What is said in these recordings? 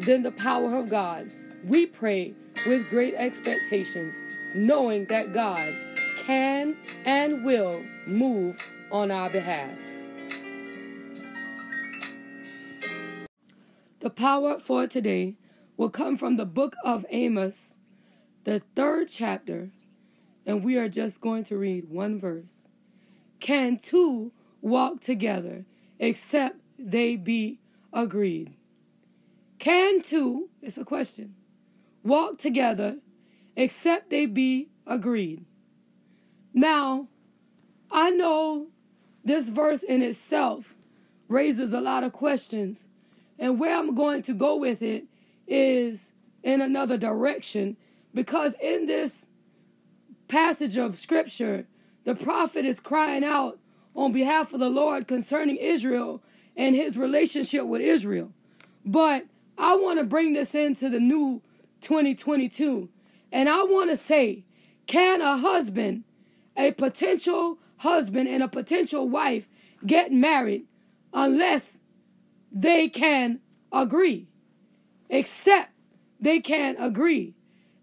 than the power of God. We pray with great expectations, knowing that God can and will move on our behalf. The power for today will come from the book of Amos, the third chapter, and we are just going to read one verse. Can two walk together except they be agreed? Can two, it's a question, walk together except they be agreed? Now, I know this verse in itself raises a lot of questions, and where I'm going to go with it is in another direction because in this passage of scripture, the prophet is crying out on behalf of the Lord concerning Israel and his relationship with Israel. But I want to bring this into the new 2022. And I want to say, can a husband, a potential husband, and a potential wife get married unless they can agree? Except they can agree.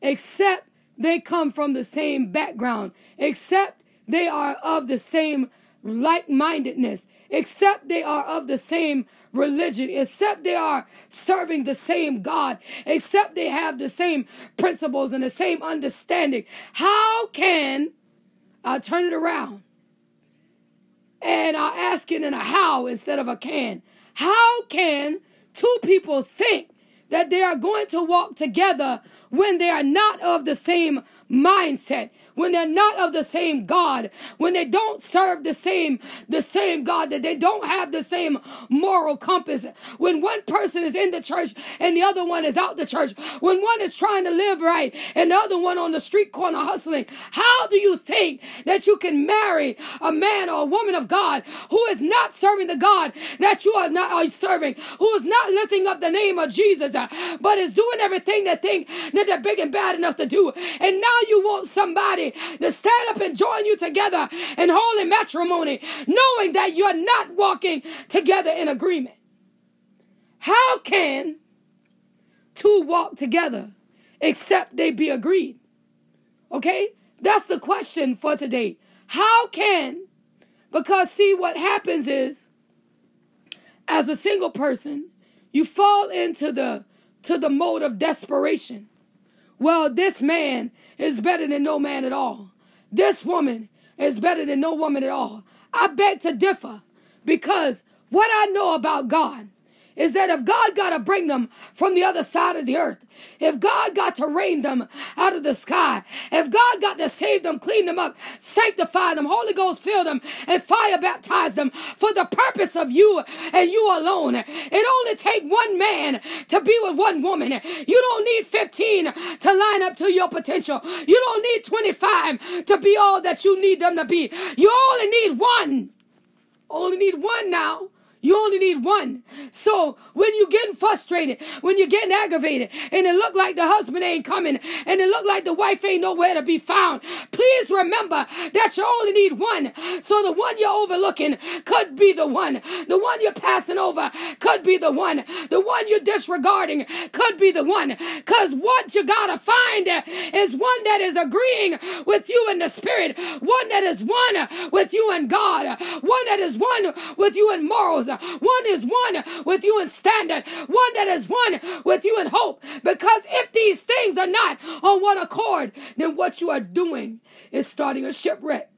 Except they come from the same background. Except they are of the same like mindedness, except they are of the same religion, except they are serving the same God, except they have the same principles and the same understanding. How can I turn it around? And I ask it in a how instead of a can. How can two people think that they are going to walk together when they are not of the same mindset? When they're not of the same God, when they don't serve the same the same God, that they don't have the same moral compass. When one person is in the church and the other one is out the church, when one is trying to live right and the other one on the street corner hustling, how do you think that you can marry a man or a woman of God who is not serving the God that you are not are serving, who is not lifting up the name of Jesus, uh, but is doing everything they think that they're big and bad enough to do. And now you want somebody to stand up and join you together in holy matrimony, knowing that you're not walking together in agreement. How can two walk together except they be agreed? Okay? That's the question for today. How can, because see, what happens is, as a single person, you fall into the to the mode of desperation. Well, this man is better than no man at all. This woman is better than no woman at all. I beg to differ because what I know about God is that if God got to bring them from the other side of the earth, if God got to rain them out of the sky, if God got to save them, clean them up, sanctify them, Holy Ghost fill them, and fire baptize them for the purpose of you and you alone. It only take one man to be with one woman. You don't need 15 to line up to your potential. You don't need 25 to be all that you need them to be. You only need one. Only need one now. You only need one. So when you're getting frustrated, when you're getting aggravated, and it look like the husband ain't coming, and it look like the wife ain't nowhere to be found, please remember that you only need one. So the one you're overlooking could be the one. The one you're passing over could be the one. The one you're disregarding could be the one. Cause what you gotta find is one that is agreeing with you in the spirit, one that is one with you in God, one that is one with you in morals, one is one with you in standard. One that is one with you in hope. Because if these things are not on one accord, then what you are doing is starting a shipwreck.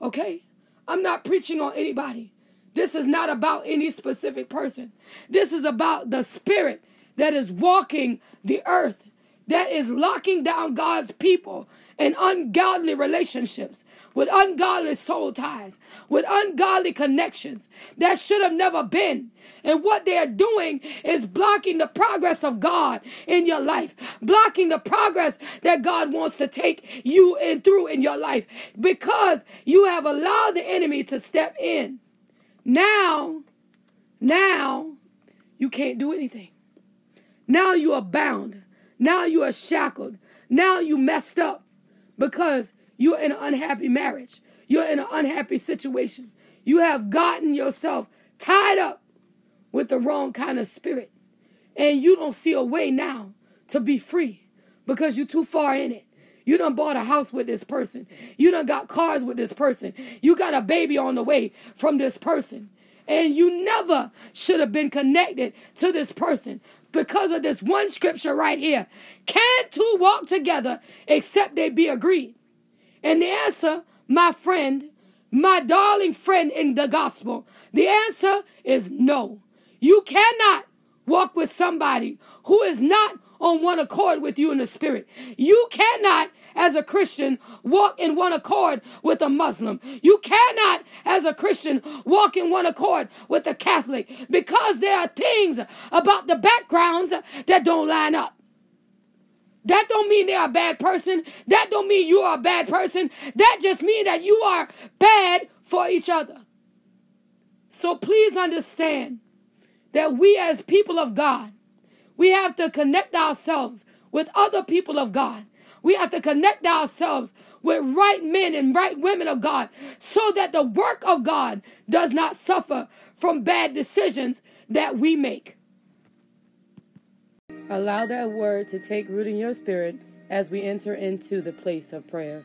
Okay? I'm not preaching on anybody. This is not about any specific person. This is about the spirit that is walking the earth, that is locking down God's people in ungodly relationships, with ungodly soul ties, with ungodly connections that should have never been. And what they are doing is blocking the progress of God in your life, blocking the progress that God wants to take you in through in your life because you have allowed the enemy to step in. Now, now you can't do anything. Now you are bound. Now you are shackled. Now you messed up because you're in an unhappy marriage. You're in an unhappy situation. You have gotten yourself tied up with the wrong kind of spirit. And you don't see a way now to be free because you're too far in it. You done bought a house with this person. You done got cars with this person. You got a baby on the way from this person. And you never should have been connected to this person because of this one scripture right here. Can two walk together except they be agreed? And the answer, my friend, my darling friend in the gospel, the answer is no. You cannot walk with somebody who is not on one accord with you in the spirit. You cannot, as a Christian, walk in one accord with a Muslim. You cannot, as a Christian, walk in one accord with a Catholic because there are things about the backgrounds that don't line up. That don't mean they're a bad person. That don't mean you are a bad person. That just means that you are bad for each other. So please understand that we as people of God, we have to connect ourselves with other people of God. We have to connect ourselves with right men and right women of God so that the work of God does not suffer from bad decisions that we make. Allow that word to take root in your spirit as we enter into the place of prayer.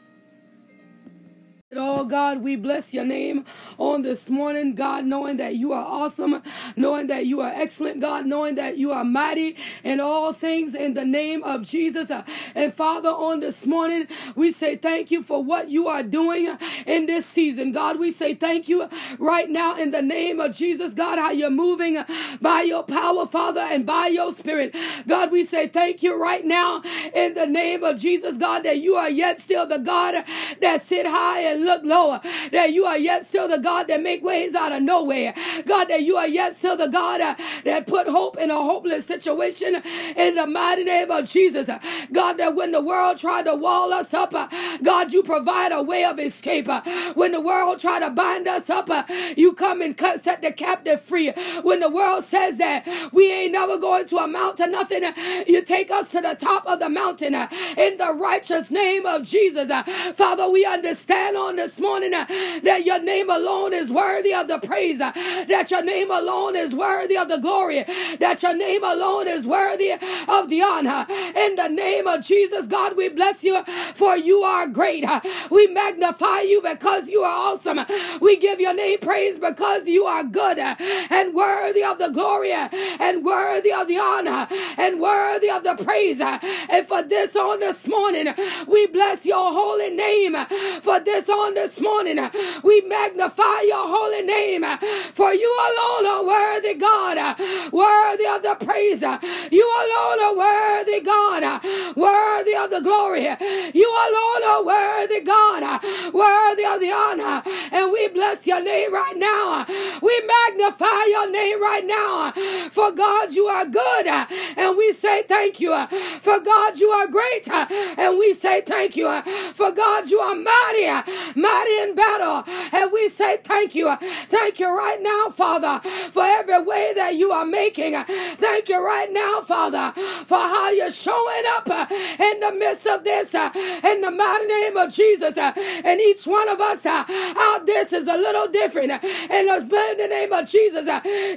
Oh God, we bless your name on this morning, God, knowing that you are awesome, knowing that you are excellent, God, knowing that you are mighty in all things in the name of Jesus. Uh, and Father, on this morning, we say thank you for what you are doing in this season. God, we say thank you right now in the name of Jesus, God, how you're moving by your power, Father, and by your spirit. God, we say thank you right now in the name of Jesus, God, that you are yet still the God that sit high and look lower. That you are yet still the God that make ways out of nowhere. God, that you are yet still the God uh, that put hope in a hopeless situation in the mighty name of Jesus. God, that when the world tried to wall us up, uh, God, you provide a way of escape. Uh, when the world tried to bind us up, uh, you come and cut, set the captive free. When the world says that we ain't never going to amount to nothing, uh, you take us to the top of the mountain uh, in the righteous name of Jesus. Father, we understand on this morning uh, that your name alone is worthy of the praise, uh, that your name alone is worthy of the glory, that your name alone is worthy of the honor. In the name of Jesus, God, we bless you for you are great. Uh, we magnify you because you are awesome. We give your name praise because you are good and worthy of the glory and worthy of the honor and worthy of the praise. And for this on this morning, we bless your holy name. For this on this morning. We magnify your holy name, for you alone are worthy, God, worthy of the praise. You alone are worthy, God, worthy of the glory. You alone are worthy, God, worthy of the honor. And we bless your name right now. We magnify your name right now. For God, you are good. And we say thank you. For God, you are great. And we say thank you. For God, you are mighty mighty in battle. Say thank you. Thank you right now, Father, for every way that you are making. Thank you right now, Father, for how you're showing up in the midst of this in the mighty name of Jesus. And each one of us out this is a little different. And in the name of Jesus,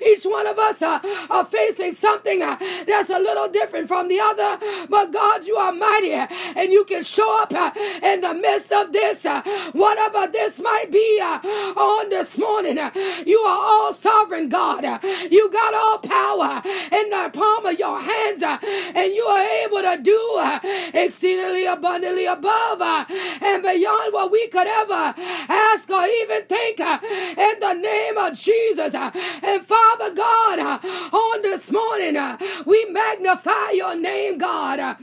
each one of us are facing something that's a little different from the other. But God, you are mighty and you can show up in the midst of this. Whatever this might be on this morning, you are all sovereign God. You got all power in the palm of your hands, and you are able to do exceedingly abundantly above and beyond what we could ever ask or even think in the name of Jesus. And Father God, on this morning, we magnify your name, God.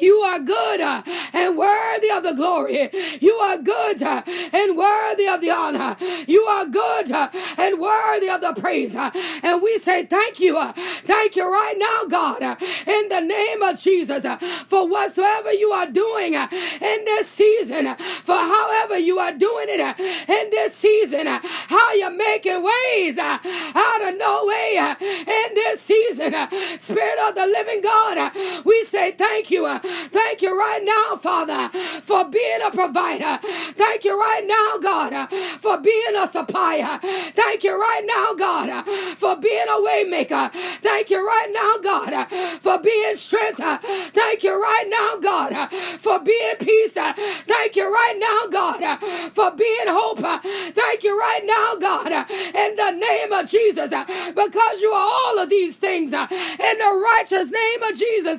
You are good uh, and worthy of the glory. You are good uh, and worthy of the honor. You are good uh, and worthy of the praise. Uh, and we say thank you. Uh, thank you right now, God, uh, in the name of Jesus, for whatsoever you are doing in this season, for however you are doing it in this season, how you're making ways out of no way in this season. Spirit of the living God, we say thank you. Thank you right now, Father, for being a provider. Thank you right now, God, for being a supplier. Thank you right now, God, for being a waymaker. Thank you right now, God, for being strength. Thank you right now, God, for being peace. Thank you right now, God, for being hope. Thank you right now, God, in the name of Jesus, because you are all of these things in the righteous name of Jesus.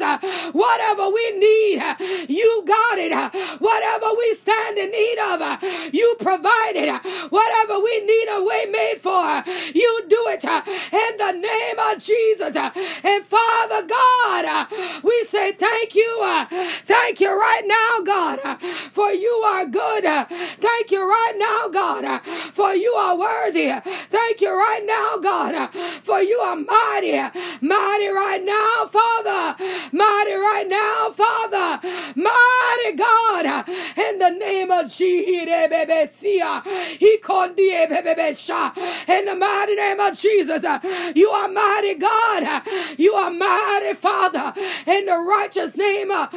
Whatever we need, you got it. Whatever we stand in need of, you provided. Whatever we need a way made for, you do it in the name of Jesus. And Father God, we say thank you. Thank you right now, God, for you are good. Thank you right now, God, for you are worthy. Thank you right now, God, for you are mighty. Mighty right now, Father. Mighty right now, Father. Mighty God, in the name of Jesus, in the mighty name of Jesus, you are mighty God, you are mighty Father, in the righteous name of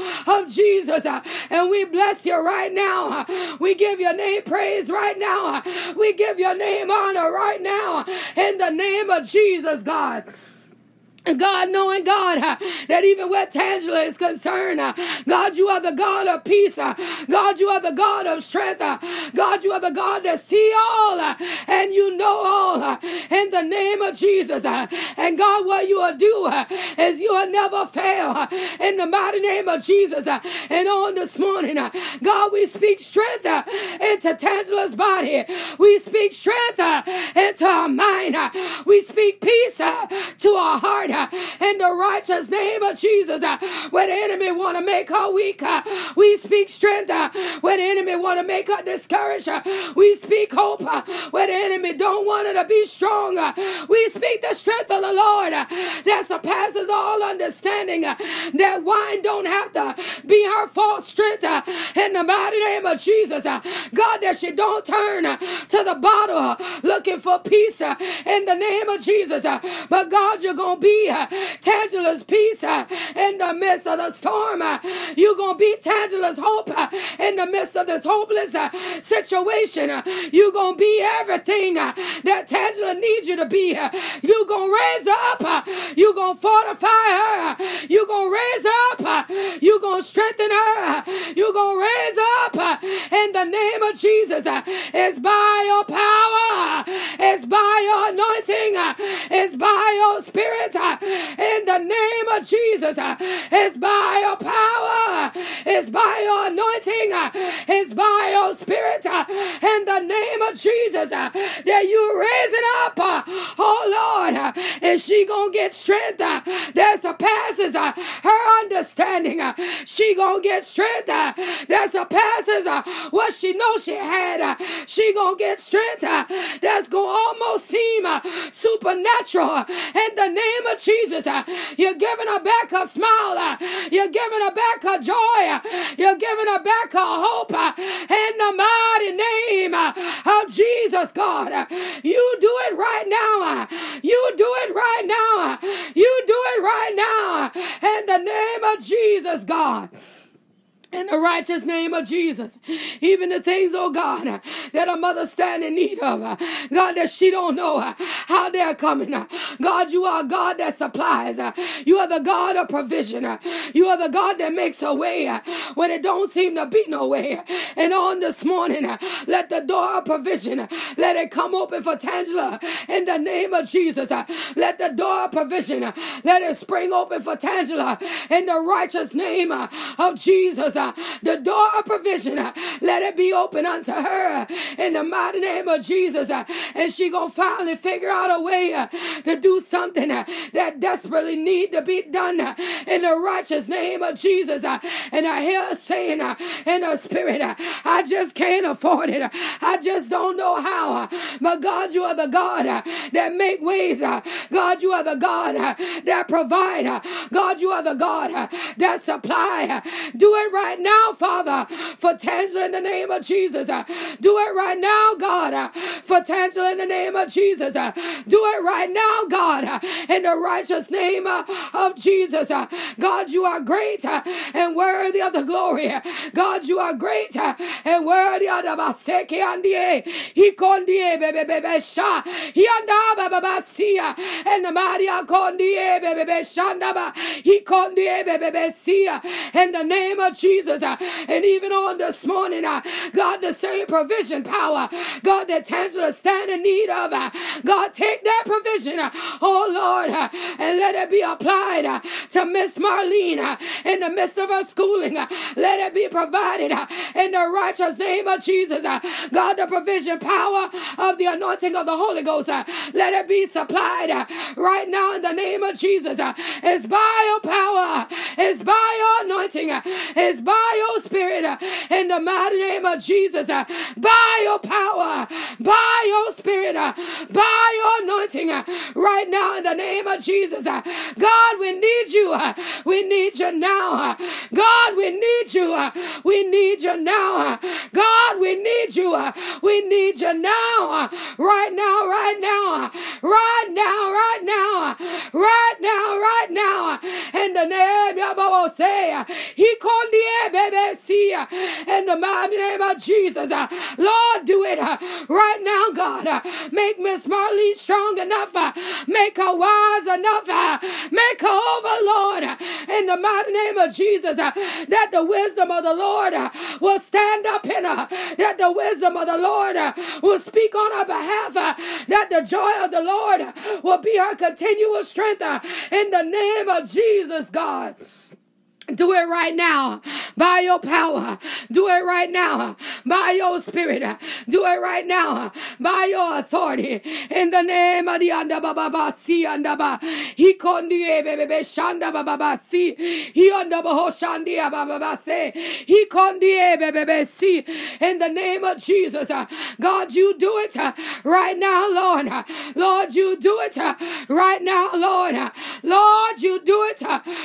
Jesus, and we bless you right now. We give your name praise right now. We give your name honor right now, in the name of Jesus, God. God, knowing God, uh, that even where Tangela is concerned, uh, God, you are the God of peace. Uh, God, you are the God of strength. Uh, God, you are the God that see all uh, and you know all uh, in the name of Jesus. and God, what you will do is you will never fail in the mighty name of Jesus. and on this morning, God, we speak strength into Tangela's body. We speak strength into our mind. we speak peace to our heart Uh, in the righteous name of Jesus. Uh, where the enemy want to make her weak, uh, we speak strength. Uh, where the enemy want to make her discouraged, uh, we speak hope. Uh, where the enemy don't want her to be strong, we speak the strength of the Lord that surpasses all understanding. That wine don't have to be her false strength in the mighty name of Jesus. God, that she don't turn to the bottle looking for peace in the name of Jesus. But God, you're going to be Tangela's peace uh, in the midst of the storm. Uh, You're going to be Tangela's hope uh, in the midst of this hopeless situation. You're going to be everything that Tangela needs you to be. You're going to raise her up. You're going to fortify her. You're going to raise her up. You're going to strengthen her. You're going to raise her up in the name of Jesus. It's by your power. It's by your anointing. It's by your spirit in the name of Jesus. Uh, it's by your power, it's by your anointing, uh, it's by your spirit uh, in the name of Jesus that you raise it up. Oh Lord, is she gonna get strength that surpasses her understanding? She gonna get strength that surpasses what she knows she had. She gonna get strength that's gonna almost seem supernatural in the name of Jesus. Uh, you're giving her back her smile. Uh, you're giving her back her joy. Uh, you're giving her back her hope. In the mighty name of Jesus, God. You do it right now. You do it right now. You do it right now. In the name of Jesus, God in the righteous name of Jesus. Even the things, oh God, that a mother stand in need of, God, that she don't know how they're coming. God, you are God that supplies. You are the God of provision. You are the God that makes a way when it don't seem to be no way. And on this morning, let the door of provision, let it come open for Tangela in the name of Jesus. Let the door of provision, let it spring open for Tangela in the righteous name of Jesus. Uh, the door of provision, uh, let it be open unto her in the mighty name of Jesus. Uh, and she gonna finally figure out a way to do something that desperately need to be done in the righteous name of Jesus. And I hear her saying in her spirit, I just can't afford it. I just don't know how. But God, you are the God that make ways. God, you are the God that provide. God, you are the God that supply. Do it right now, Father, for Tangela in the name of Jesus. Uh, do it right now, God, uh, for Tangela in the name of Jesus. Uh, do it right now, God, in the righteous name of Jesus. God, you are great and worthy of the glory. God, you are great and worthy of the baseke andie. He kondie bebe bebe sha. He anda baba basia. And the Maria. He kondie bebe bebe sia. In the name of Jesus. Uh, and even on this morning, uh, God, the same provision power. God, that Tangela stand in need of. Uh, God, take that provision. Oh Lord, and let it be applied to Miss Marlene in the midst of her schooling. Let it be provided in the righteous name of Jesus. God, the provision power of the anointing of the Holy Ghost. Let it be supplied right now in the name of Jesus. It's by your power. It's by your anointing. It's by your spirit. Uh, in the mighty name of Jesus. Uh, by your power. By your spirit. Uh, by your anointing. Right now in the name of Jesus. God, we need you. We need you now. God, we need you. We need you now. God, we need you. We need you now. Right now, right now. Right now, right now. Right now, right now. In the name of say, He called the in the mighty name of Jesus. Lord, do it uh, right now, God. Make Miss Marlene strong enough. Uh, make her wise enough. Uh, make her over, Lord, in the mighty name of Jesus. That the wisdom of the Lord will stand up in her. That the wisdom of the Lord will speak on her behalf. That the joy of the Lord will be her continual strength in the name of Jesus, God. Do it right now by your power. Do it right now by your spirit. Do it right now by your authority. In the name of the anda baba si anda. He kondi bebe shanda baba si. He anda baho shandi baba se. He kondi bebe si. In the name of Jesus, God, you do it right now, Lord. Lord, you do it right now, Lord. Lord, you do it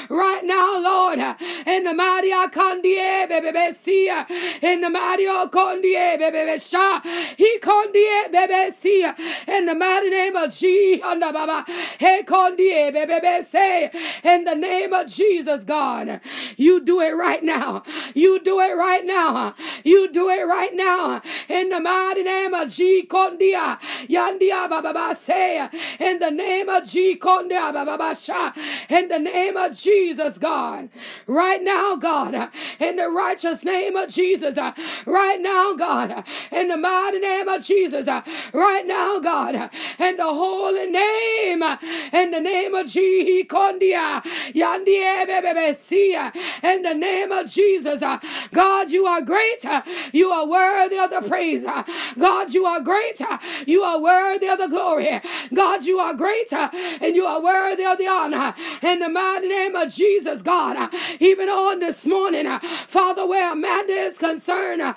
right now, Lord in the mighty Akandie bebe sia in the mighty Okondie bebe sha. He kondie bebe sia in the mighty name of Jesus baba he kondie say. In the name of Jesus God. You do it right now. You do it right now. You do it right now. In the mighty name of G kondia yandia baba say. In the name of G kondia baba in the name of Jesus God right now, God, in the righteous name of Jesus, right now, God, in the mighty name of Jesus, right now, God, in the holy name, in the name of Jesus, in the name of Jesus, God, you are great, you are worthy of the praise, God, you are great, you are worthy of the glory, God, you are great, and you are worthy of the honor, in the mighty name of Jesus, God, even on this morning, uh, Father, where Amanda is concerned. Uh,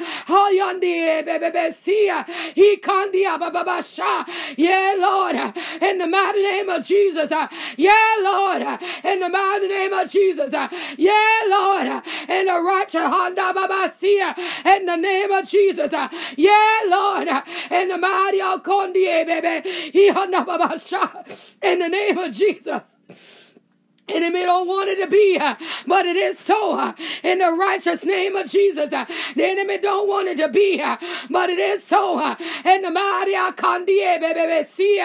yeah, Lord, uh, in the mighty name of Jesus. Uh, yeah, Lord, uh, in the mighty name of Jesus. Uh, yeah, Lord, in the righteous Honda ah, Babasia, in the name of Jesus. Yeah, Lord, in the mighty ah, Alcondi, eh, baby, he hondababa sha in the name of Jesus. Enemy don't want it to be, uh, but it is so. Uh, in the righteous name of Jesus, uh, the enemy don't want it to be, uh, but it is so. Uh, in the baby, uh, see,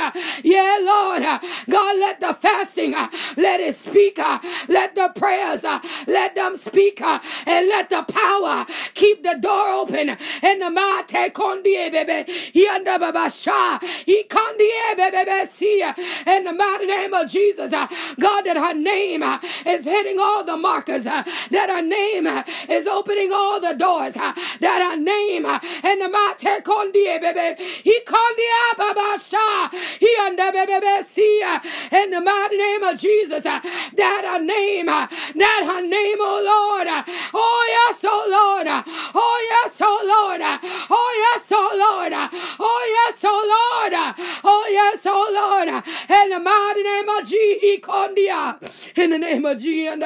yeah, Lord, God, let the fasting, let it speak, let the prayers, let them speak, and let the power keep the door open. In the mighty Kondie, baby, he under Baba Shah, he Kondie, baby, see, in the mighty name of Jesus, God, that her name uh, is hitting all the markers, uh, that our name uh, is opening all the doors, that our name and the mate kondie eh, baby, he kondia ah, babasha, he under baby see in the mighty name of Jesus, that our name, that her name, oh Lord, oh yes, oh Lord, oh yes, oh Lord, oh yes, oh Lord, oh yes, oh Lord, oh yes, oh Lord, in the mighty name of Jesus, in the name of Jesus, in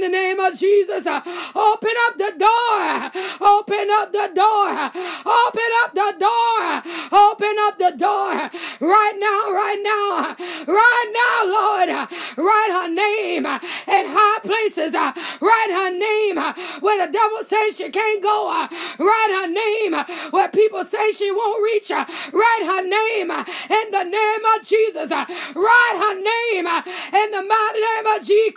the name of Jesus, open up the door, open up the door, open up the door, open up the door, right now, right now, right now, Lord, write her name in high places, write her name where the devil says she can't go, write her name where people say she won't reach, write her name in the name of Jesus, write her name in the mighty name of G. Jesus.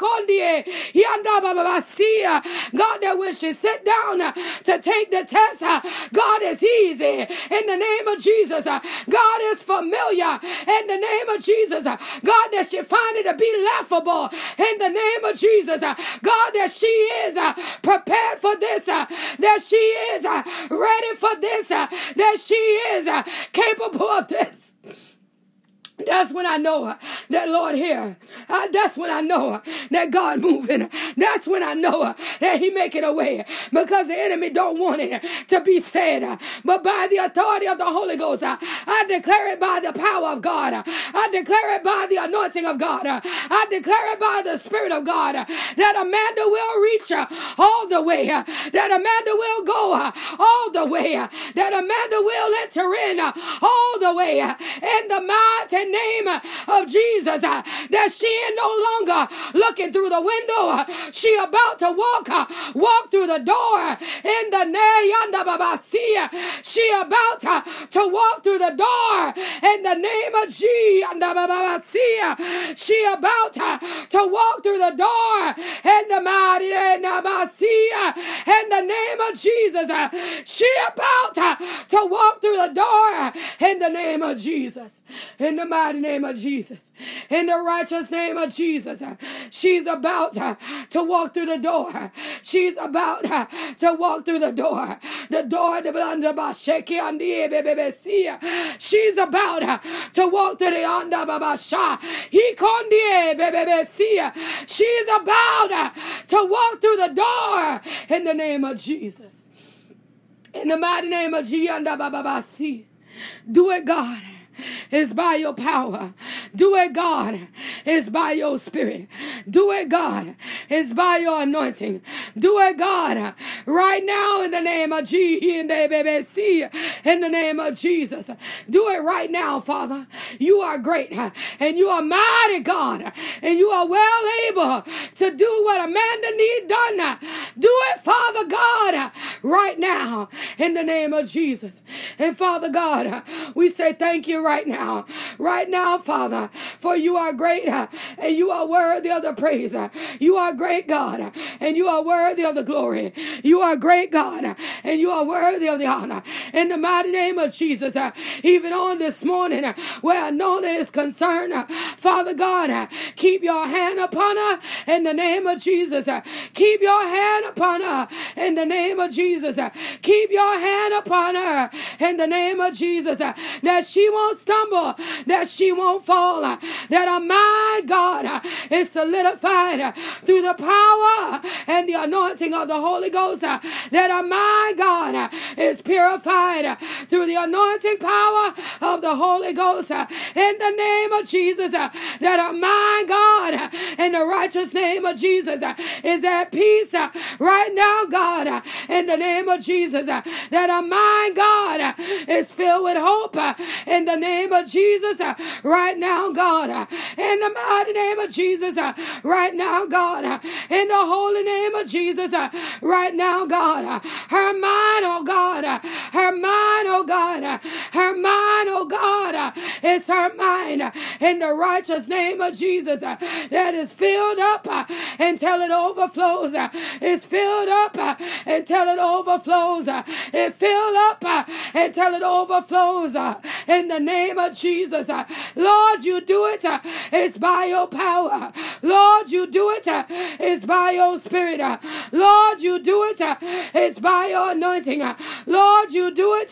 God, that when she sit down uh, to take the test, uh, God is easy in the name of Jesus. Uh, God is familiar in the name of Jesus. God, that she find it to be laughable in the name of Jesus. God, that she is prepared for this, that she is ready for this, that she is capable of this. That's when I know that Lord here. Uh, that's when I know that God moving. That's when I know that He making a way because the enemy don't want it to be said. But by the authority of the Holy Ghost, I declare it by the power of God. I declare it by the anointing of God. I declare it by the Spirit of God that Amanda will reach all the way. That Amanda will go all the way. That Amanda will enter in all the way. In the mighty name uh, of Jesus uh, that she is no longer looking through the window. Uh, she about to walk, uh, walk through the door uh, in the name of She about to, walk through the door in the name of Jesus. She about to, walk through the door in the mighty name in the name of Jesus. She about to walk through the door in the name of Jesus. In the mighty name of Jesus. In the righteous name of Jesus. She's about to walk through the door. She's about to walk through the door. The door the blood, the shake and the She's about to walk through the onda babasha. He She's about to walk through the door in the name of Jesus. In the mighty name of Jesus. Do it, God. It's by your power. Do it, God. It's by your spirit. Do it, God. It's by your anointing. Do it, God. Right now in the name of Jesus. In the name of Jesus. Do it right now, Father. You are great and you are mighty, God. And you are well able to do what Amanda need done. Do it, Father God, right now in the name of Jesus. And Father God, we say thank you right now. Right now, Father, for you are great uh, and you are worthy of the praise. Uh. You are great, God, uh, and you are worthy of the glory. You are great, God, and you are worthy of the honor. In the mighty name of Jesus, even on this morning, where Nona is concerned, Father God, keep your hand upon her in the name of Jesus. Keep your hand upon her in the name of Jesus. Keep your hand upon her in the name of Jesus. That she won't stumble, that she won't fall, Uh, that her mind, God, uh, is solidified uh, through the power and the anointing of the Holy Ghost, that mind, God, is purified through the anointing power of the Holy Ghost. In the name of Jesus, that mind, God, in the righteous name of Jesus, is at peace right now, God, in the name of Jesus, that mind, God, is filled with hope in the name of Jesus, right now, God, in the mighty name of Jesus, right now, God, in the holy name of Jesus, right now, God, her mind, oh God, her mind, oh God, her mind, oh God, It's her mind in the righteous name of Jesus that is filled up until it overflows. It's filled up until it overflows. It filled up until it overflows in the name of Jesus. Lord, you do it. Uh, it's by your power. Lord, you do it. Uh, it's by your spirit. Uh, Lord, you do it. It's by your anointing. Lord, you do it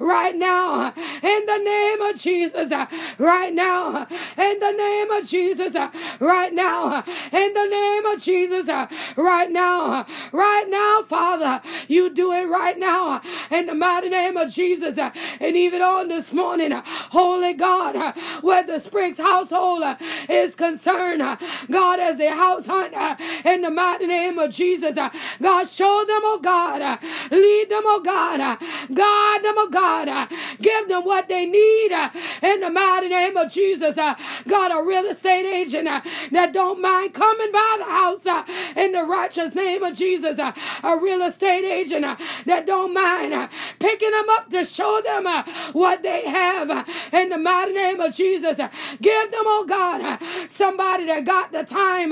right now in the name of Jesus. Right now in the name of Jesus. Right now in the name of Jesus. Right now. Right now, Father. You do it right now in the mighty name of Jesus. And even on this morning, Holy God, where the Spriggs household uh, is concerned, uh, God, as they house hunt uh, in the mighty name of Jesus, God, show them, oh God, lead them, oh God, guide them, oh God, give them what they need in the mighty name of Jesus. God, a real estate agent that don't mind coming by the house in the righteous name of Jesus, a real estate agent that don't mind picking them up to show them uh, what they have in the mighty name of Jesus. Give them, oh God, somebody that got the time.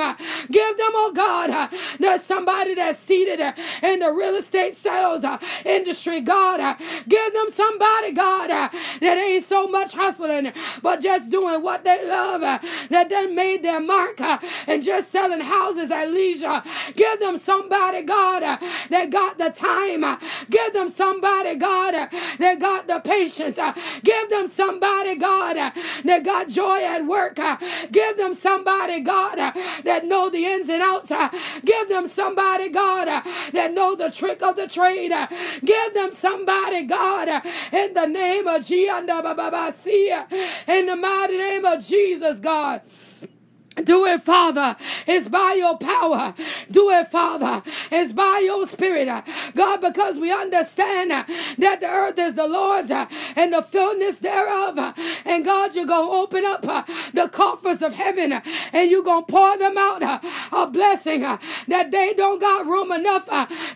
Give them, oh God, that somebody that's seated in the real estate sales uh, industry. God, give them somebody, God, that ain't so much hustling, but just doing what they love, uh, that done made their mark and just selling houses at leisure. Give them somebody, God, that got the time. Give them somebody, God, uh, that got the patience. Uh, give them somebody, God, uh, that got joy at work. Give them somebody, God, that know the ins and outs. Give them somebody, God, that know the trick of the trade. Give them somebody, God, in the name of Jesus, in the mighty name of Jesus, God. Do it, Father. It's by your power. Do it, Father. It's by your spirit. God, because we understand that the earth is the Lord's and the fullness thereof. And God, you're going to open up the coffers of heaven and you're going to pour them out a blessing that they don't got room enough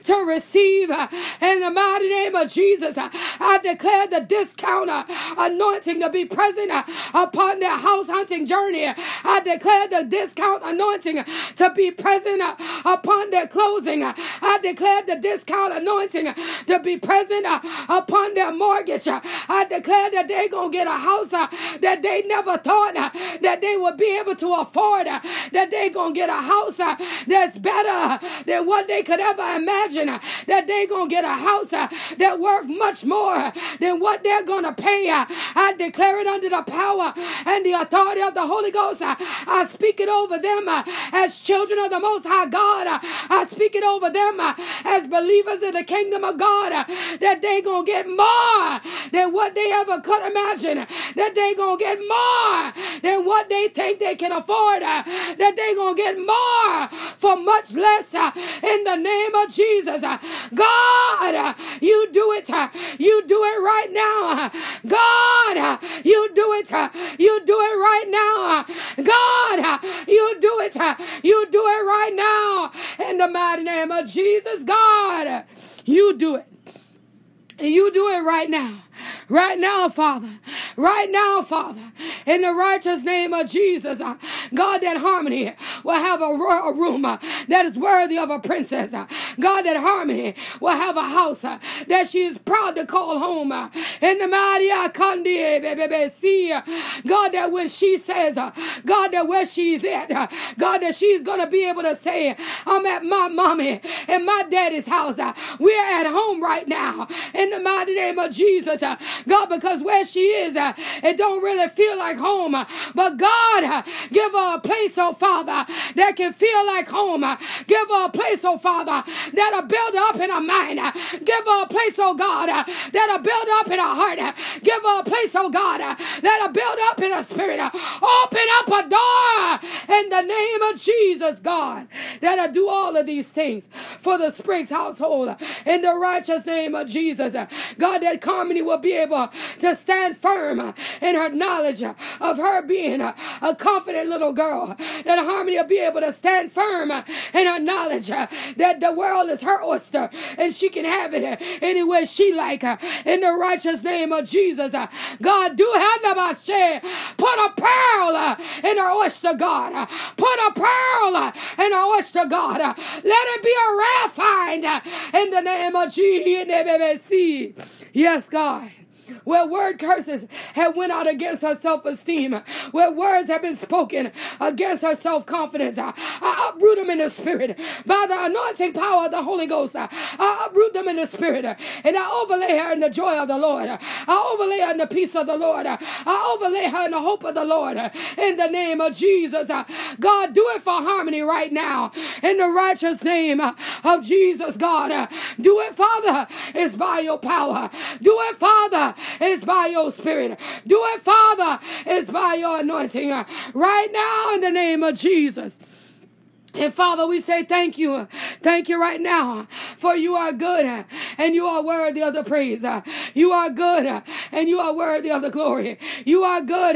to receive. In the mighty name of Jesus, I declare the discount anointing to be present upon their house hunting journey. I declare Uh, the discount anointing to be present upon their closing. I declare the discount anointing to be present upon their mortgage. I declare that they're going to get a house uh, that they never thought that they would be able to afford. That they're going to get a house that's better than what they could ever imagine. That they're going to get a house that worth much more than what they're going to pay. I declare it under the power and the authority of the Holy Ghost. I speak it over them uh, as children of the Most High God. Uh, I speak it over them uh, as believers in the kingdom of God uh, that they going to get more than what they ever could imagine. That they going to get more than what they think they can afford. Uh, that they going to get more for much less uh, in the name of Jesus. God, you do it. You do it right now. God, you do it. You do it right now. God, you do it. You do it right now. In the mighty name of Jesus, God. You do it. You do it right now. Right now, Father. Right now, Father. In the righteous name of Jesus. Uh, God, that harmony will have a, a room uh, that is worthy of a princess. Uh, God, that harmony will have a house that she is proud to call home. In the mighty see God, that when she says, God, that where she's at, God, that she's going to be able to say, I'm at my mommy and my daddy's house. We're at home right now. In the mighty name of Jesus. God, because where she is, uh, it don't really feel like home. Uh, but God, uh, give her a place, oh Father, that can feel like home. Uh, give her a place, oh Father, that'll build up in her mind. Uh, give her a place, oh God, that'll build up in her heart. Give her a place, oh God, that'll build up in her spirit. Open up a door in the name of Jesus, God, that'll do all of these things for the Spriggs household in the righteous name of Jesus. God, that Harmony will be able to stand firm Uh, in her knowledge uh, of her being uh, a, confident little girl. That Harmony will be able to stand firm in her knowledge that the world is her oyster and she can have it any way she like. In the righteous name of Jesus, God, do have. Put a pearl uh, in her oyster, God. Put a pearl uh, in her oyster, God. Let it be a rare find uh, in the name of Jesus. Yes, God where word curses have went out against her self-esteem, where words have been spoken against her self-confidence. I, uproot them in the spirit by the anointing power of the Holy Ghost. I uproot them in the spirit and I overlay her in the joy of the Lord. I overlay her in the peace of the Lord. I overlay her in the hope of the Lord. In the name of Jesus, God, do it for harmony right now. In the righteous name of Jesus, God, do it, Father. It's by your power. Do it, Father. It's by your spirit. Do it, Father. It's by your anointing. Right now, in the name of Jesus. And Father, we say thank you. Thank you right now for you are good and you are worthy of the praise. You are good and you are worthy of the glory. You are good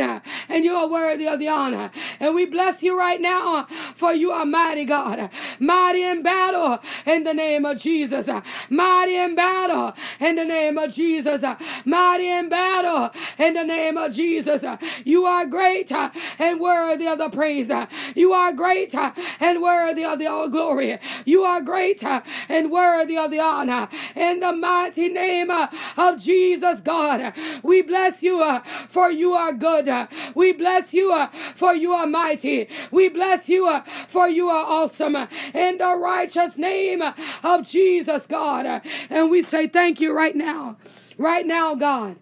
and you are worthy of the honor. And we bless you right now for you are mighty God, mighty in battle in the name of Jesus, mighty in battle in the name of Jesus, mighty in battle in the name of Jesus. You are great and worthy of the praise. You are great and worthy of the all glory. You are great uh, and worthy of the honor. In the mighty name uh, of Jesus, God, we bless you uh, for you are good. We bless you for you are mighty. We bless you for you are awesome. In the righteous name of Jesus, God. And we say thank you right now. Right now, God.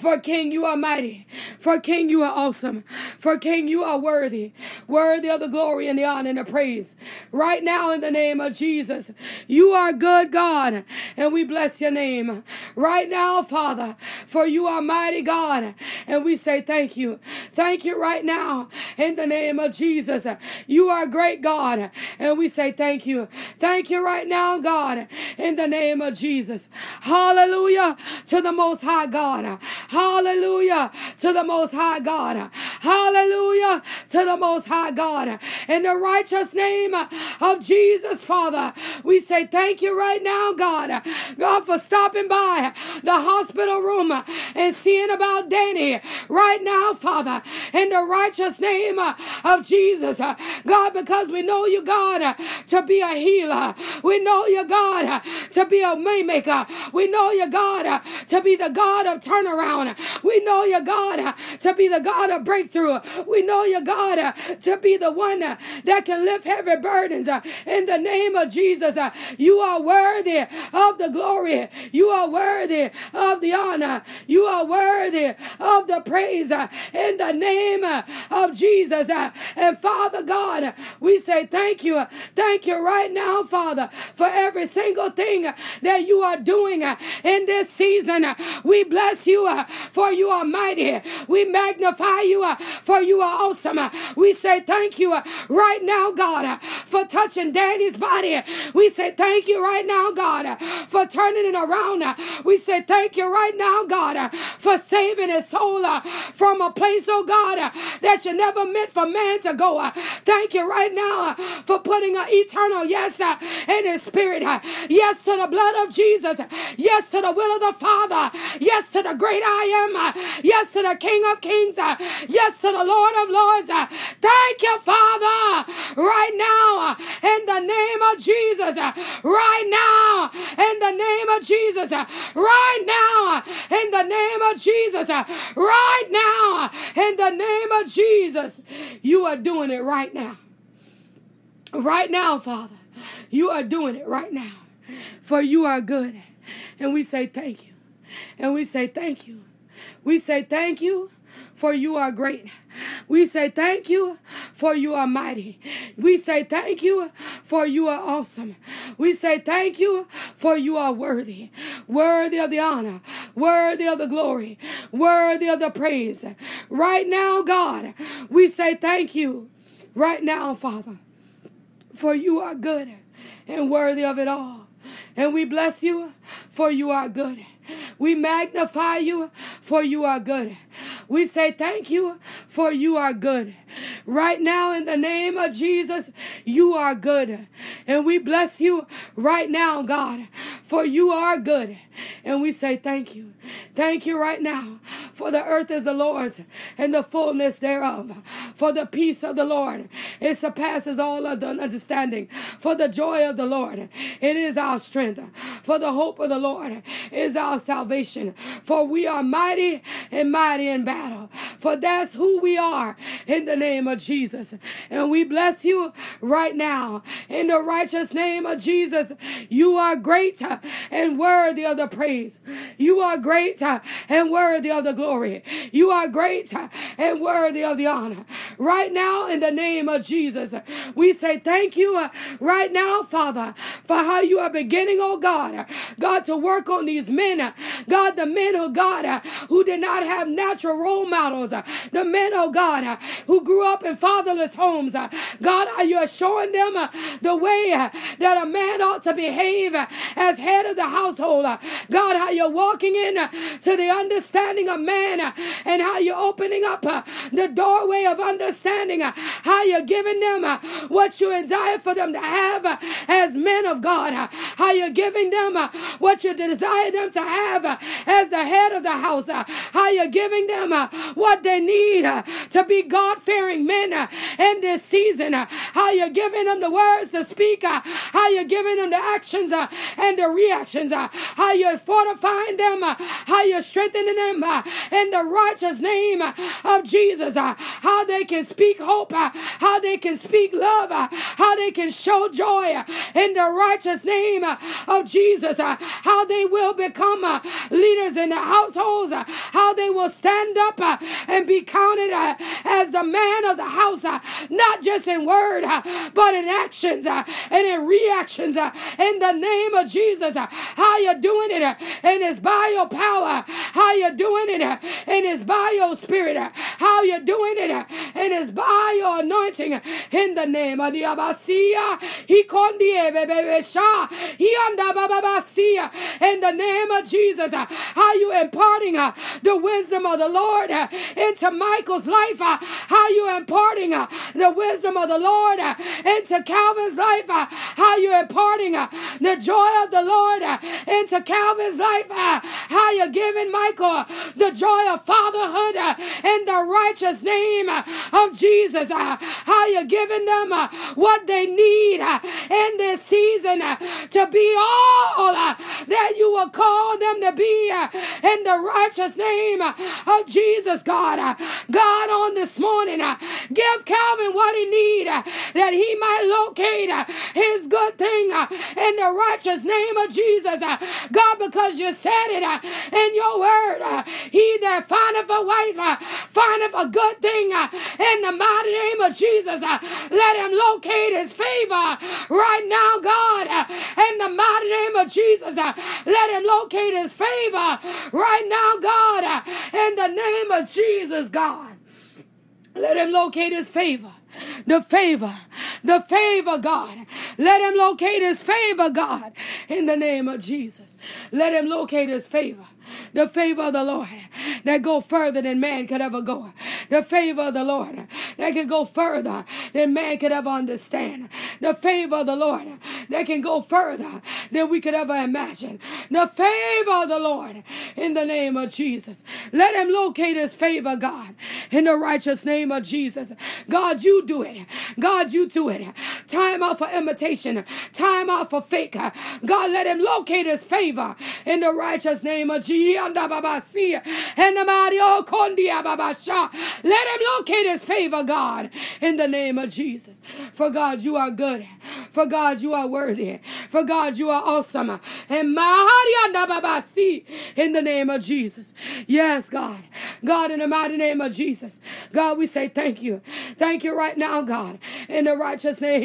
For King, you are mighty. For King, you are awesome. For King, you are worthy. Worthy of the glory and the honor and the praise. Right now, in the name of Jesus, you are good, God, and we bless your name. Right now, Father, for you are mighty God, and we say thank you. Thank you right now, in the name of Jesus. You are great, God, and we say thank you. Thank you right now, God, in the name of Jesus. Hallelujah to the Most High God. Hallelujah to the Most High God. Hallelujah to the Most High God. In the righteous name of Jesus, Father, we say thank you right now, God. God, for stopping by the hospital room and seeing about Danny right now, Father. In the righteous name of Jesus, God, because we know you, God, to be a healer. We know you, God, to be a waymaker. We know you, God, to be the God of turnaround We know you, God, to be the God of breakthrough. We know you, God, to be the one that can lift heavy burdens. In the name of Jesus, you are worthy of the glory. You are worthy of the honor. You are worthy of the praise. In the name of Jesus. And Father God, we say thank you. Thank you right now, Father, for every single thing that you are doing in this season. We bless you for you are mighty. We magnify you, uh, for you are awesome. Uh, we say thank you uh, right now, God, for touching Danny's body. We say thank you right now, God, for turning it around. We say thank you right now, God, for saving his soul from a place, oh God, that you never meant for man to go. Thank you right now for putting an eternal yes in his spirit. Yes to the blood of Jesus. Yes to the will of the Father. Yes to the great I am. Uh, yes to the King of Kings. Uh, yes to the Lord of Lords. Uh, thank you, Father, right now in the name of Jesus. Right now in the name of Jesus. Right now in the name of Jesus. Right now in the name of Jesus. You are doing it right now. Right now, Father. You are doing it right now. For you are good. And we say thank you. And we say thank you. We say thank you for you are great. We say thank you for you are mighty. We say thank you for you are awesome. We say thank you for you are worthy. Worthy of the honor, worthy of the glory, worthy of the praise. Right now, God, we say thank you. Right now, Father, for you are good and worthy of it all. And we bless you for you are good. We magnify you, for you are good. We say thank you, for you are good. Right now, in the name of Jesus, you are good. And we bless you right now, God, for you are good. And we say thank you. Thank you right now For the earth is the Lord's and the fullness thereof. For the peace of the Lord, it surpasses all of the understanding. For the joy of the Lord, it is our strength. For the hope of the Lord is our salvation. For we are mighty and mighty in battle. For that's who we are in the name of Jesus. And we bless you right now in the righteous name of Jesus. You are great and worthy of the praise. You are great and worthy of the glory. You are great and worthy of the honor. Right now, in the name of Jesus, we say thank you right now, Father, for how you are beginning, oh God, God, to work on these men. God, the men, oh God, who did not have natural role models. Uh, the men, oh God, uh, who grew up in fatherless homes. Uh, God, are you showing them the way that a man ought to behave as head of the household? God, how you're walking in to the understanding of man and how you're opening up the doorway of understanding, how you're giving them what you desire for them to have as men of God, how you're giving them what you desire them to have as the head of the house, how you're giving them what they need uh, to be God fearing men uh, in this season, uh, how you're giving them the words to speak, how you're giving them the actions and the reactions, how you're fortifying them, how you're strengthening them in the righteous name of Jesus, how they can speak hope, how they can speak love, how they can show joy in the righteous name of Jesus, how they will become leaders in the households, how they will stand up and be counted uh, as the man of the house, uh, not just in word, uh, but in actions and in reactions in the name of Jesus. How you doing it? It's by your power. How you doing it? It's by your spirit. How you doing it? It's by your anointing in the name of the Abasia. He. In the name of Jesus. How you imparting the wisdom of the Lord into Michael's life. Uh, how you imparting uh, the wisdom of the Lord uh, into Calvin's life. How you imparting the joy of the Lord into Calvin's life. How you giving Michael the joy of fatherhood in the righteous name of Jesus. How you giving them what they need in this season to be all that you will call them to be in the righteous name of Jesus, God. Uh, God, on this morning, uh, give Calvin what he need uh, that he might locate his good thing in the righteous name of Jesus. God, because you said it in your word, he that findeth a wife findeth a good thing in the mighty name of Jesus. Let him locate his favor right now, God, in the mighty name of Jesus. Let him locate his favor right now, God, in the name of Jesus, God. Let him locate his favor the favor, the favor, God. Let him locate his favor, God, in the name of Jesus. Let him locate his favor the favor of the Lord that go further than man could ever go. The favor of the Lord that can go further than man could ever understand. The favor of the Lord that can go further than we could ever imagine. The favor of the Lord in the name of Jesus. Let him locate his favor, God, in the righteous name of Jesus. God, you do it. God, you do it. Time out for imitation. Time out for fake. God, let him locate his favor in the righteous name of Jesus. And the Mario Kondia Babasha. Let him locate his favor, God, in the name of Jesus. For God, you are good. For God, you are worthy. For God, you are awesome. Babasi in the name of Jesus. Yes, God. God, in the mighty name of Jesus. God, we say thank you. Thank you right now, God. In the righteous name.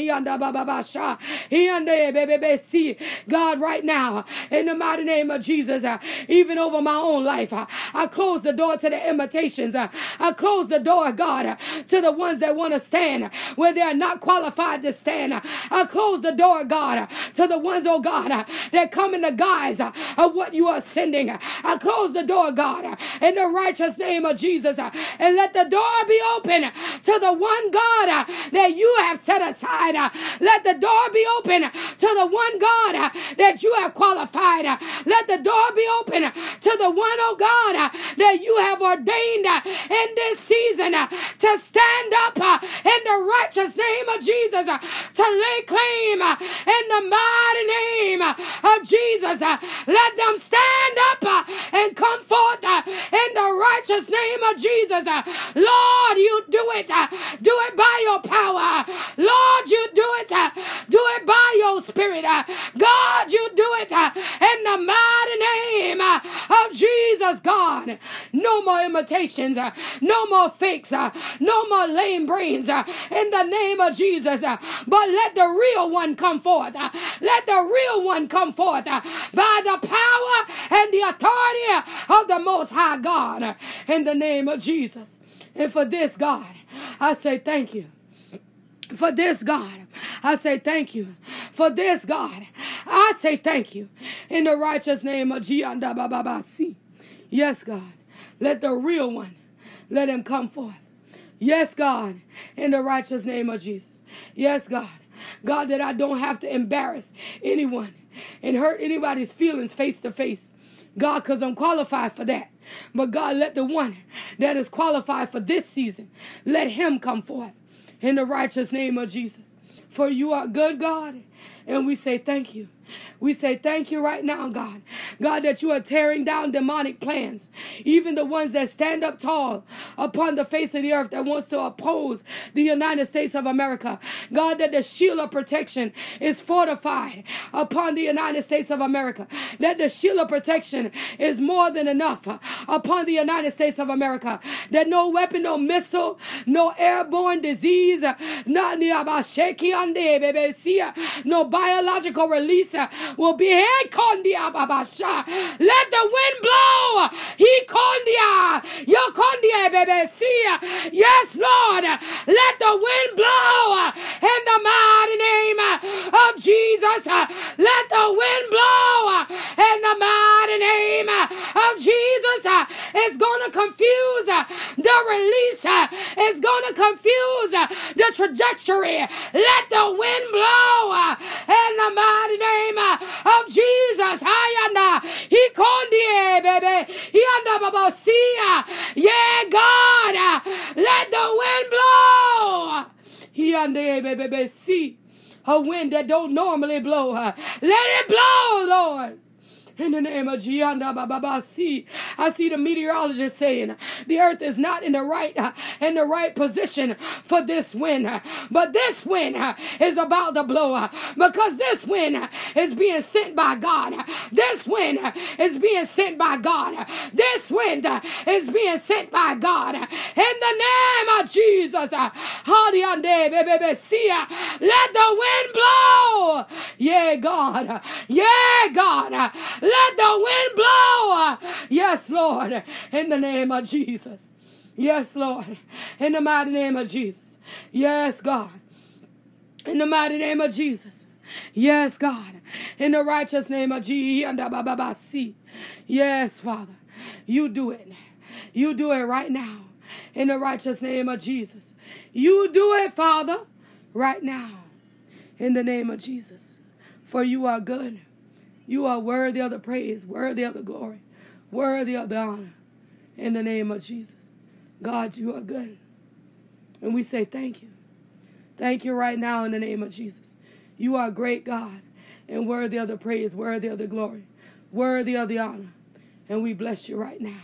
God, right now, in the mighty name of Jesus, uh, even over my own life. I close the door to the imitations. I close the door, God, to the ones that want to stand where they are not qualified to stand. I close the door, God, to the ones, oh God, that come in the guise of what you are sending. I close the door, God, in the righteous name of Jesus, and let the door be open to the one God that you have set aside. Let the door be open to the one God that you have qualified. Let the door be open to the one, oh God, uh, that you have ordained uh, in this season uh, to stand up uh, in the righteous name of Jesus, uh, to lay claim uh, in the mighty name of Jesus. Let them stand up and come forth in the righteous name of Jesus. Lord, you do it. Do it by your power. Lord, you do it. Do it by your spirit. God, you do it in the mighty name uh, of Jesus, God. No more imitations. No more fakes. No more lame brains in the name of Jesus. But let the real one come forth. Let the real one come forth by the power and the authority of the Most High God in the name of Jesus. And for this, God, I say thank you. For this, God, I say thank you. For this, God, I say thank you. In the righteous name of Gianda Bababasi. Yes, God. Let the real one, let him come forth. Yes, God. In the righteous name of Jesus. Yes, God. God, that I don't have to embarrass anyone and hurt anybody's feelings face to face. God, because I'm qualified for that. But God, let the one that is qualified for this season, let him come forth in the righteous name of Jesus. For you are good, God, and we say thank you. We say thank you right now, God. God, that you are tearing down demonic plans, even the ones that stand up tall upon the face of the earth that wants to oppose the United States of America. God, that the shield of protection is fortified upon the United States of America. That the shield of protection is more than enough upon the United States of America. That no weapon, no missile, no airborne disease, no biological release will be here. Kondia babasha. Let the wind blow. He kondia. Yo kondia bebesia. Yes, Lord. Let the wind blow in the mighty name of Jesus. Let the wind blow in the mighty name of Jesus. It's to confuse the release. It's to confuse the trajectory. Let the wind blow in the mighty name Uh, of Jesus. Hayana. He kondie, eh, baby. He babosia. Yeah, God. Uh, let the wind blow. He ande, eh, baby, see. A wind that don't normally blow. Let it blow, Lord. In the name of Gianda Bababasi, I see the meteorologist saying the earth is not in the right uh, in the right position for this wind, but this wind uh, is about to blow uh, because this wind is being sent by God. This wind is being sent by God. This wind is being sent by God. In the name of Jesus, let the wind blow. Yeah, God. Yeah, God. Let the wind blow. Yes, Lord. In the name of Jesus. Yes, Lord. In the mighty name of Jesus. Yes, God. In the mighty name of Jesus. Yes, God. In the righteous name of Jesus. Yes, Father. You do it. You do it right now. In the righteous name of Jesus. You do it, Father, right now. In the name of Jesus. For you are good. You are worthy of the praise, worthy of the glory, worthy of the honor. In the name of Jesus. God, you are good. And we say thank you. Thank you right now in the name of Jesus. You are great God and worthy of the praise, worthy of the glory, worthy of the honor. And we bless you right now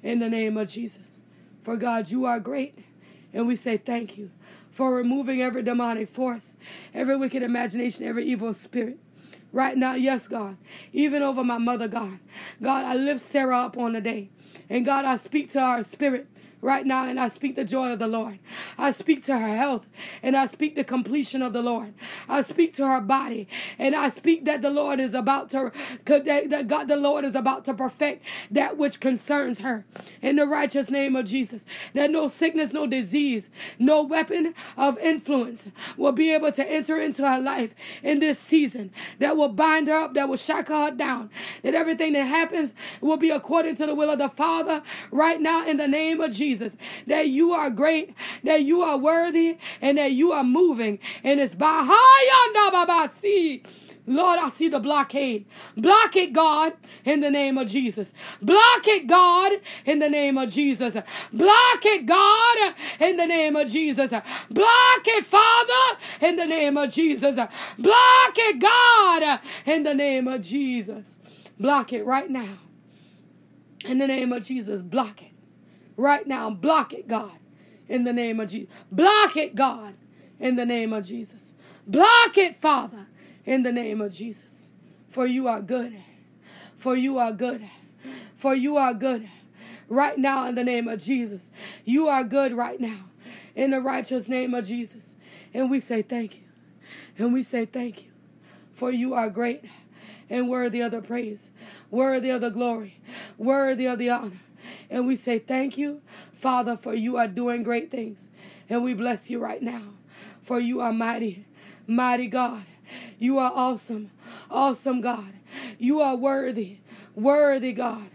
in the name of Jesus. For God, you are great. And we say thank you for removing every demonic force, every wicked imagination, every evil spirit. Right now, yes, God, even over my mother, God. God, I lift Sarah up on the day. And God, I speak to our spirit right now and I speak the joy of the Lord. I speak to her health and I speak the completion of the Lord. I speak to her body and I speak that the Lord is about to that God the Lord is about to perfect that which concerns her in the righteous name of Jesus. That no sickness, no disease, no weapon of influence will be able to enter into her life in this season that will bind her up, that will shackle her down. That everything that happens will be according to the will of the Father right now in the name of Jesus. That you are great, that you are worthy, and that you are moving. And it's by high Sea. Lord, I see the blockade. Block it, God, in the name of Jesus. Block it, God, in the name of Jesus. Block it, God, in the name of Jesus. Block it, Father, in the name of Jesus. Block it, God, in the name of Jesus. Block it right now. In the name of Jesus, block it. Right now, block it, God. In the name of Jesus. Block it, God. In the name of Jesus. Block it, Father in the name of Jesus. For you are good. For you are good. For you are good. Right now, in the name of Jesus. You are good right now. In the righteous name of Jesus. And we say thank you. And we say thank you. For you are great and worthy of the praise, worthy of the glory, worthy of the honor. And we say thank you, Father, for you are doing great things. And we bless you right now. For you are mighty, mighty God. You are awesome, awesome God. You are worthy, worthy God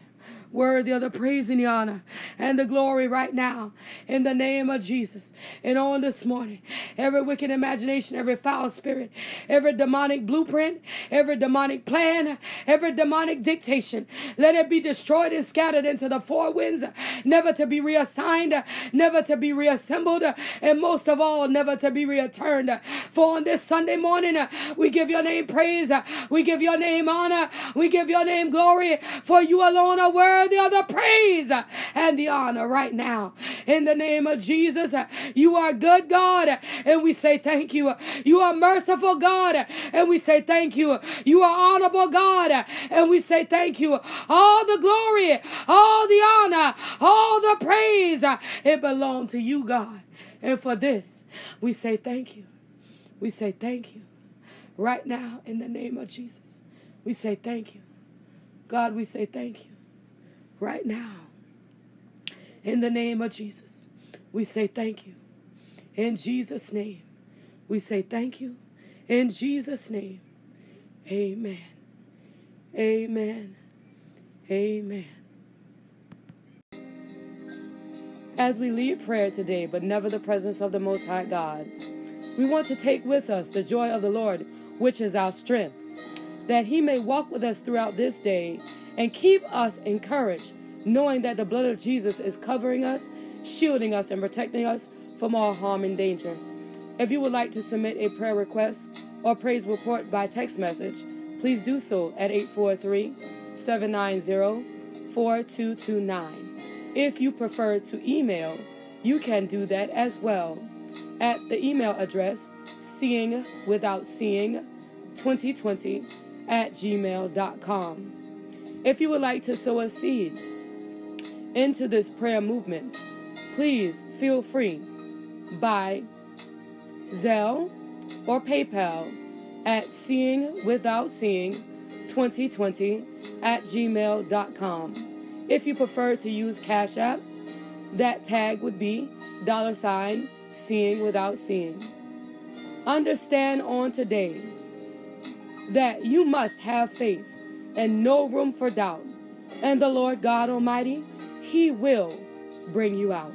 worthy of the praise and the honor and the glory right now in the name of Jesus. And on this morning, every wicked imagination, every foul spirit, every demonic blueprint, every demonic plan, every demonic dictation, let it be destroyed and scattered into the four winds, never to be reassigned, never to be reassembled, and most of all, never to be returned. For on this Sunday morning, we give your name praise, we give your name honor, we give your name glory, for you alone are worthy worthy of the praise and the honor right now. In the name of Jesus, you are good, God, and we say thank you. You are merciful, God, and we say thank you. You are honorable, God, and we say thank you. All the glory, all the honor, all the praise, it belongs to you, God. And for this, we say thank you. We say thank you. Right now, in the name of Jesus, we say thank you. God, we say thank you right now. In the name of Jesus, we say thank you. In Jesus' name, we say thank you. In Jesus' name, amen. Amen. Amen. As we lead prayer today, but never the presence of the Most High God, we want to take with us the joy of the Lord, which is our strength, that He may walk with us throughout this day and keep us encouraged, knowing that the blood of Jesus is covering us, shielding us, and protecting us from all harm and danger. If you would like to submit a prayer request or praise report by text message, please do so at 843 790 4229. If you prefer to email, you can do that as well at the email address seeing without seeing 2020 at gmail.com. If you would like to sow a seed into this prayer movement, please feel free by Zelle or PayPal at seeing without seeing 2020 at gmail.com. If you prefer to use Cash App, that tag would be dollar sign seeing without seeing. Understand on today that you must have faith and no room for doubt. And the Lord God Almighty, He will bring you out.